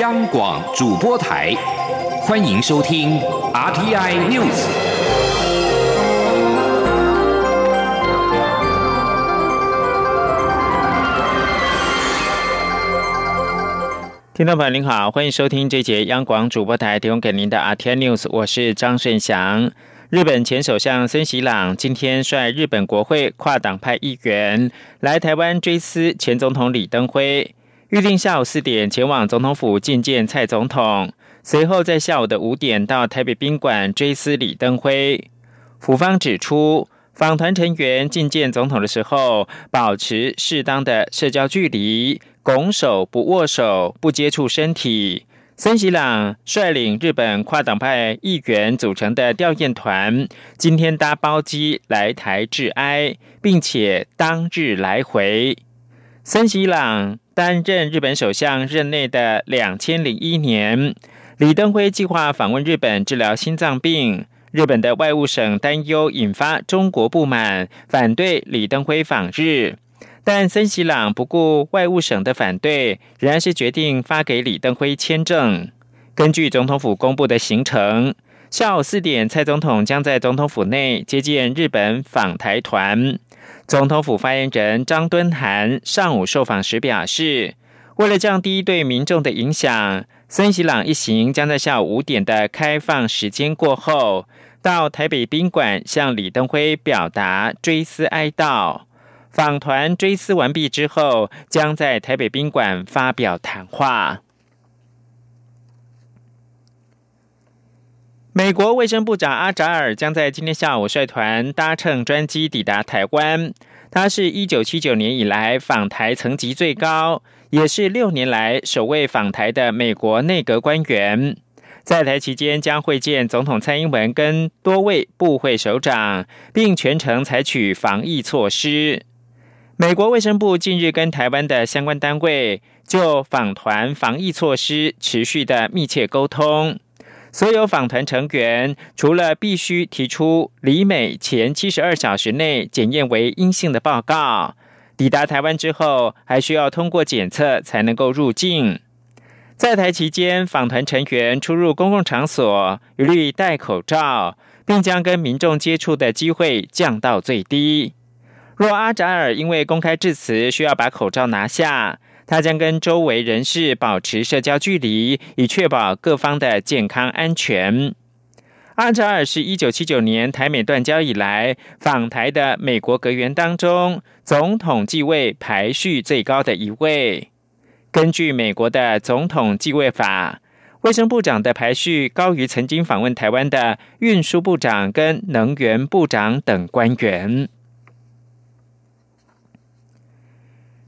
央广主播台，欢迎收听 RTI News。听众朋友您好，欢迎收听这节央广主播台提供给您的 RTI News，我是张顺祥。日本前首相森喜朗今天率日本国会跨党派议员来台湾追思前总统李登辉。预定下午四点前往总统府觐见蔡总统，随后在下午的五点到台北宾馆追思李登辉。府方指出，访团成员觐见总统的时候，保持适当的社交距离，拱手不握手，不接触身体。森喜朗率领日本跨党派议员组成的吊唁团，今天搭包机来台致哀，并且当日来回。森喜朗。担任日本首相任内的两千零一年，李登辉计划访问日本治疗心脏病。日本的外务省担忧引发中国不满，反对李登辉访日。但森喜朗不顾外务省的反对，仍然是决定发给李登辉签证。根据总统府公布的行程，下午四点，蔡总统将在总统府内接见日本访台团。总统府发言人张敦涵上午受访时表示，为了降低对民众的影响，森喜朗一行将在下午五点的开放时间过后，到台北宾馆向李登辉表达追思哀悼。访团追思完毕之后，将在台北宾馆发表谈话。美国卫生部长阿扎尔将在今天下午率团搭乘专机抵达台湾。他是一九七九年以来访台层级最高，也是六年来首位访台的美国内阁官员。在台期间将会见总统蔡英文跟多位部会首长，并全程采取防疫措施。美国卫生部近日跟台湾的相关单位就访团防疫措施持续的密切沟通。所有访团成员除了必须提出离美前七十二小时内检验为阴性的报告，抵达台湾之后还需要通过检测才能够入境。在台期间，访团成员出入公共场所一律戴口罩，并将跟民众接触的机会降到最低。若阿扎尔因为公开致辞需要把口罩拿下。他将跟周围人士保持社交距离，以确保各方的健康安全。阿扎尔是一九七九年台美断交以来访台的美国阁员当中，总统继位排序最高的一位。根据美国的总统继位法，卫生部长的排序高于曾经访问台湾的运输部长跟能源部长等官员。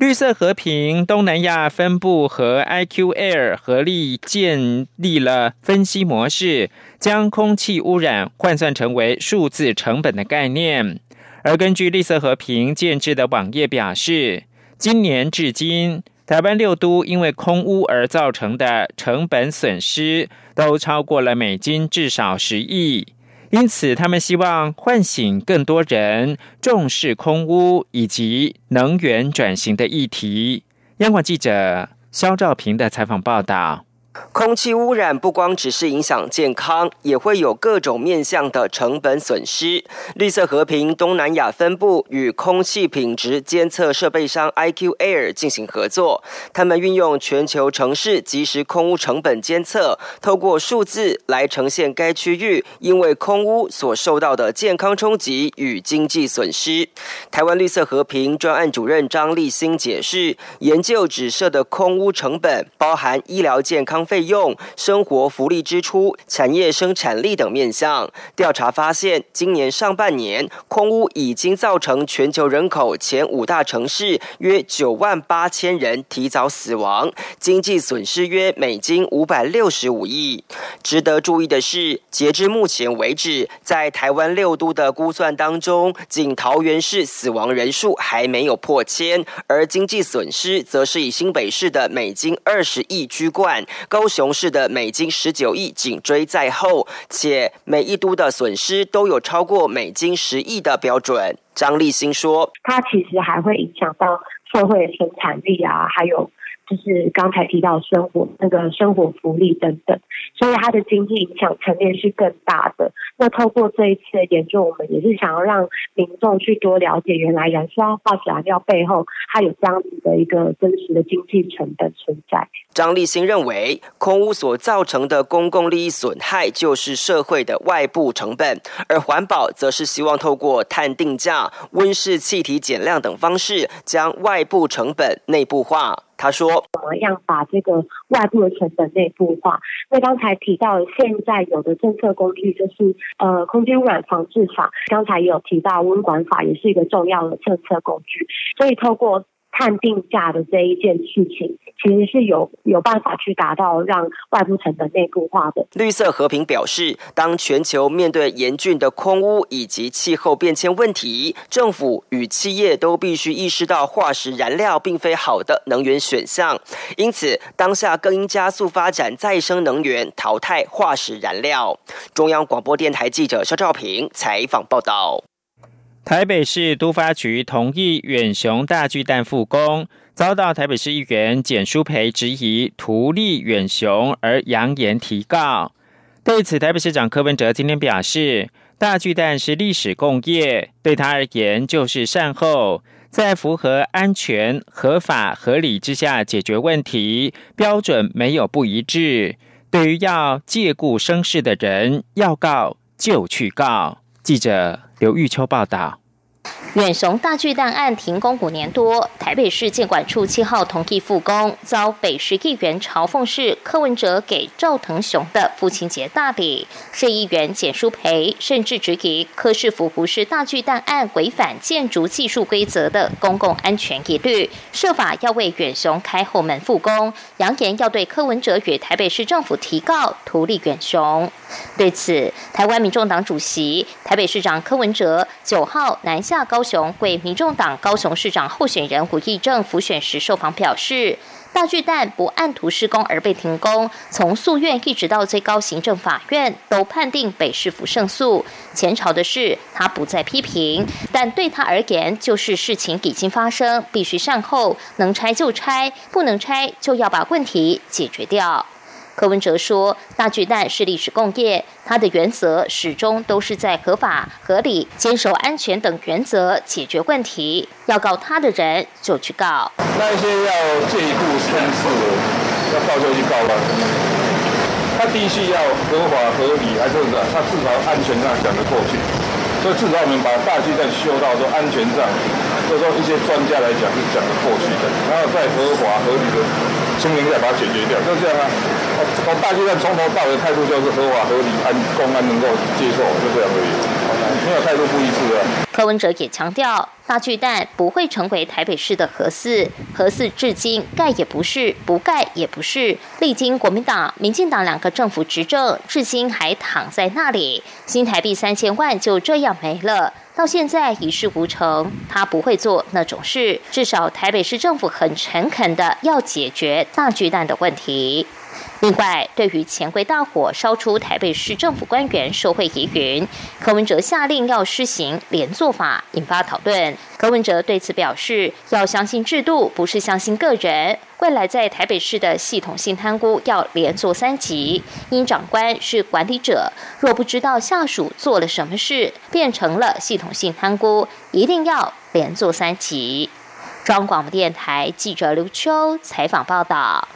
绿色和平东南亚分部和 IQ Air 合力建立了分析模式，将空气污染换算成为数字成本的概念。而根据绿色和平建制的网页表示，今年至今，台湾六都因为空污而造成的成本损失，都超过了美金至少十亿。因此，他们希望唤醒更多人重视空屋以及能源转型的议题。央广记者肖兆平的采访报道。空气污染不光只是影响健康，也会有各种面向的成本损失。绿色和平东南亚分部与空气品质监测设备商 IQ Air 进行合作，他们运用全球城市即时空污成本监测，透过数字来呈现该区域因为空污所受到的健康冲击与经济损失。台湾绿色和平专案主任张立新解释，研究指涉的空污成本包含医疗健康。费用、生活福利支出、产业生产力等面向调查发现，今年上半年空污已经造成全球人口前五大城市约九万八千人提早死亡，经济损失约美金五百六十五亿。值得注意的是，截至目前为止，在台湾六都的估算当中，仅桃园市死亡人数还没有破千，而经济损失则是以新北市的美金二十亿居冠。高雄市的美金十九亿紧追在后，且每一都的损失都有超过美金十亿的标准。张立新说：“它其实还会影响到社会生产力啊，还有就是刚才提到生活那个生活福利等等，所以它的经济影响层面是更大的。那透过这一次的研究，我们也是想要让民众去多了解，原来燃烧化石燃料背后它有这样子的一个真实的经济成本存在。张立新认为，空污所造成的公共利益损害就是社会的外部成本，而环保则是希望透过碳定价、温室气体减量等方式，将外部成本内部化。他说：“怎么样把这个外部的成本内部化？那刚才提到，现在有的政策工具就是呃空间污染防治法，刚才也有提到温管法，也是一个重要的政策工具。所以透过。”碳定价的这一件事情，其实是有有办法去达到让外部成本内部化的。绿色和平表示，当全球面对严峻的空污以及气候变迁问题，政府与企业都必须意识到化石燃料并非好的能源选项，因此当下更应加速发展再生能源，淘汰化石燃料。中央广播电台记者肖兆平采访报道。台北市都发局同意远雄大巨蛋复工，遭到台北市议员简书培质疑图利远雄而扬言提告。对此，台北市长柯文哲今天表示，大巨蛋是历史工业，对他而言就是善后，在符合安全、合法、合理之下解决问题，标准没有不一致。对于要借故生事的人，要告就去告。记者刘玉秋报道。远雄大巨蛋案停工五年多，台北市建管处七号同意复工，遭北市议员嘲讽是柯文哲给赵腾雄的父亲节大礼。市议员简书培甚至质疑柯市府不是大巨蛋案违反建筑技术规则的公共安全疑虑，设法要为远雄开后门复工，扬言要对柯文哲与台北市政府提告图利远雄。对此，台湾民众党主席、台北市长柯文哲九号南下高。高雄为民众党高雄市长候选人胡义正辅选时受访表示，大巨蛋不按图施工而被停工，从诉愿一直到最高行政法院都判定北市府胜诉。前朝的事他不再批评，但对他而言就是事情已经发生，必须善后，能拆就拆，不能拆就要把问题解决掉。柯文哲说：“大巨蛋是历史工业，它的原则始终都是在合法、合理、坚守安全等原则解决问题。要告他的人就去告。那一些要借一步生事的，要告就去告吧。他必须要合法、合理，还是他至少安全上讲得过去。所以至少我们把大巨蛋修到说安全上，就说一些专家来讲是讲得过去的。然后在合法、合理的清明再把它解决掉，就这样啊。”我大剧院从头到尾态度就是合法、合理、安公安能够接受，就这样而已，没有态度不一致的。柯文哲也强调，大巨蛋不会成为台北市的核四，核四至今盖也不是，不盖也不是。历经国民党、民进党两个政府执政，至今还躺在那里，新台币三千万就这样没了，到现在一事无成。他不会做那种事，至少台北市政府很诚恳的要解决大巨蛋的问题。另外，对于钱柜大火烧出台北市政府官员受贿疑云，柯文哲下令要施行连坐法，引发讨论。柯文哲对此表示，要相信制度，不是相信个人。未来在台北市的系统性贪污要连坐三级，因长官是管理者，若不知道下属做了什么事，变成了系统性贪污，一定要连坐三级。中央广播电台记者刘秋采访报道。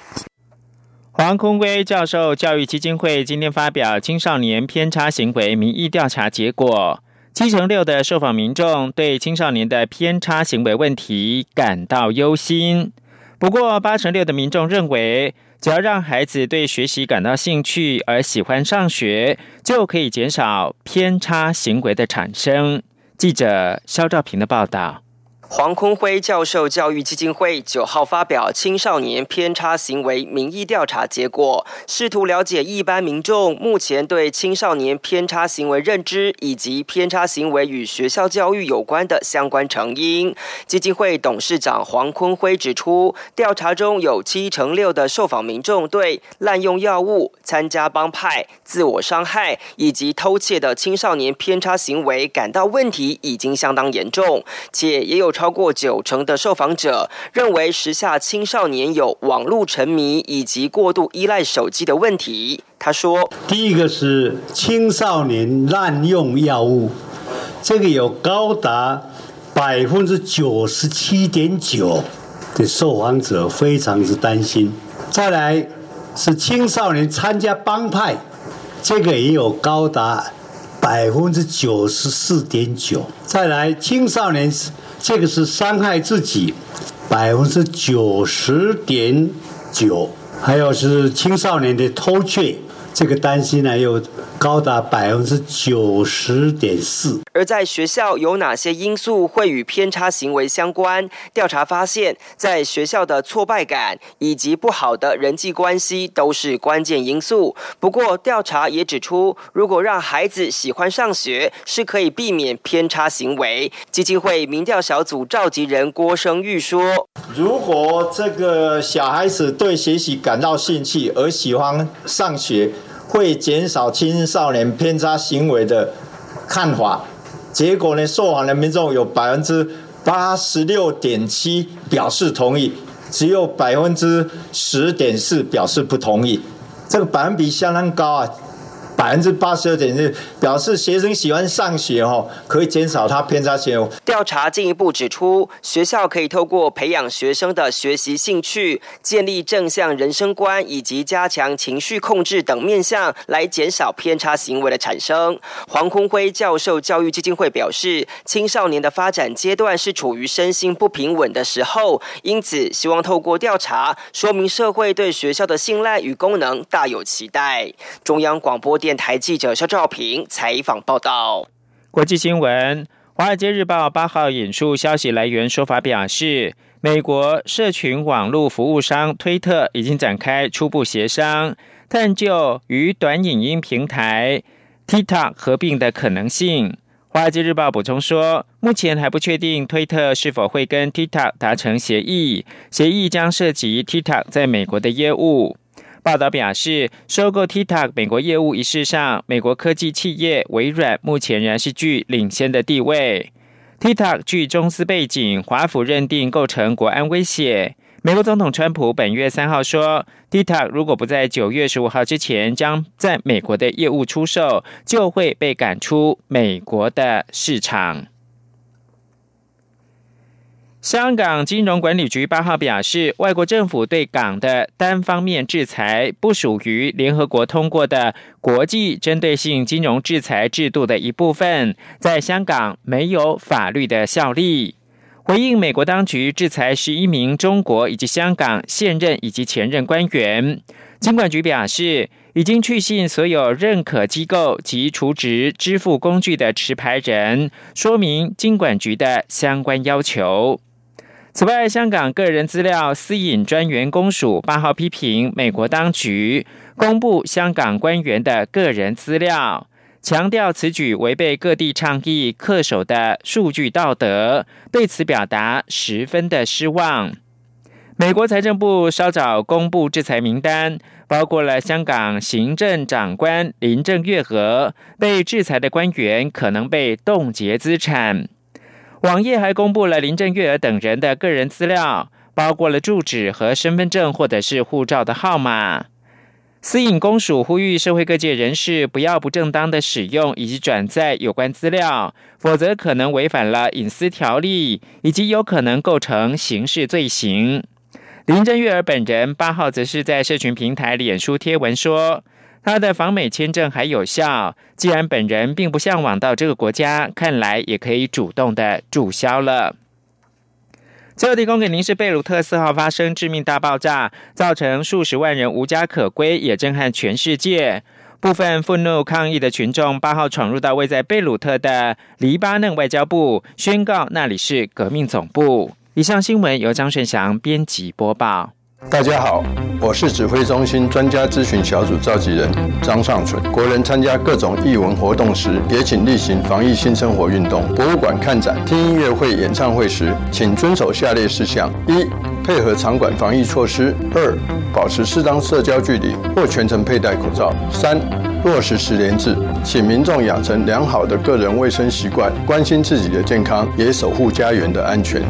黄坤威教授教育基金会今天发表青少年偏差行为民意调查结果，七成六的受访民众对青少年的偏差行为问题感到忧心。不过，八成六的民众认为，只要让孩子对学习感到兴趣而喜欢上学，就可以减少偏差行为的产生。记者肖兆平的报道。黄坤辉教授教育基金会九号发表青少年偏差行为民意调查结果，试图了解一般民众目前对青少年偏差行为认知以及偏差行为与学校教育有关的相关成因。基金会董事长黄坤辉指出，调查中有七成六的受访民众对滥用药物、参加帮派、自我伤害以及偷窃的青少年偏差行为感到问题已经相当严重，且也有。超过九成的受访者认为时下青少年有网络沉迷以及过度依赖手机的问题。他说：“第一个是青少年滥用药物，这个有高达百分之九十七点九的受访者非常之担心。再来是青少年参加帮派，这个也有高达。”百分之九十四点九，再来青少年，这个是伤害自己，百分之九十点九，还有是青少年的偷窃。这个担心呢，又高达百分之九十点四。而在学校有哪些因素会与偏差行为相关？调查发现，在学校的挫败感以及不好的人际关系都是关键因素。不过，调查也指出，如果让孩子喜欢上学，是可以避免偏差行为。基金会民调小组召集人郭生玉说：“如果这个小孩子对学习感到兴趣而喜欢上学。”会减少青少年偏差行为的看法，结果呢？受访的民众有百分之八十六点七表示同意，只有百分之十点四表示不同意，这个百分比相当高啊。百分之八十二点六表示学生喜欢上学哦，可以减少他偏差行为。调查进一步指出，学校可以透过培养学生的学习兴趣、建立正向人生观以及加强情绪控制等面向，来减少偏差行为的产生。黄坤辉教授教育基金会表示，青少年的发展阶段是处于身心不平稳的时候，因此希望透过调查说明社会对学校的信赖与功能大有期待。中央广播。电台记者肖兆平采访报道。国际新闻：华尔街日报八号引述消息来源说法表示，美国社群网络服务商推特已经展开初步协商，探究与短影音平台 TikTok 合并的可能性。华尔街日报补充说，目前还不确定推特是否会跟 TikTok 达成协议，协议将涉及 TikTok 在美国的业务。报道表示，收购 TikTok 美国业务一事上，美国科技企业微软目前仍是具领先的地位。TikTok 据中资背景，华府认定构成国安威胁。美国总统川普本月三号说，TikTok 如果不在九月十五号之前将在美国的业务出售，就会被赶出美国的市场。香港金融管理局八号表示，外国政府对港的单方面制裁不属于联合国通过的国际针对性金融制裁制度的一部分，在香港没有法律的效力。回应美国当局制裁十一名中国以及香港现任以及前任官员，金管局表示，已经去信所有认可机构及除值支付工具的持牌人，说明金管局的相关要求。此外，香港个人资料私隐专员公署八号批评美国当局公布香港官员的个人资料，强调此举违背各地倡议恪守的数据道德，对此表达十分的失望。美国财政部稍早公布制裁名单，包括了香港行政长官林郑月娥，被制裁的官员可能被冻结资产。网页还公布了林郑月娥等人的个人资料，包括了住址和身份证或者是护照的号码。私隐公署呼吁社会各界人士不要不正当的使用以及转载有关资料，否则可能违反了隐私条例，以及有可能构成刑事罪行。林郑月娥本人八号则是在社群平台脸书贴文说。他的访美签证还有效，既然本人并不向往到这个国家，看来也可以主动的注销了。最后提供给您是贝鲁特四号发生致命大爆炸，造成数十万人无家可归，也震撼全世界。部分愤怒抗议的群众八号闯入到位在贝鲁特的黎巴嫩外交部，宣告那里是革命总部。以上新闻由张顺祥编辑播报。大家好，我是指挥中心专家咨询小组召集人张尚存。国人参加各种艺文活动时，也请例行防疫新生活运动。博物馆看展、听音乐会、演唱会时，请遵守下列事项：一、配合场馆防疫措施；二、保持适当社交距离或全程佩戴口罩；三、落实十连制，请民众养成良好的个人卫生习惯，关心自己的健康，也守护家园的安全。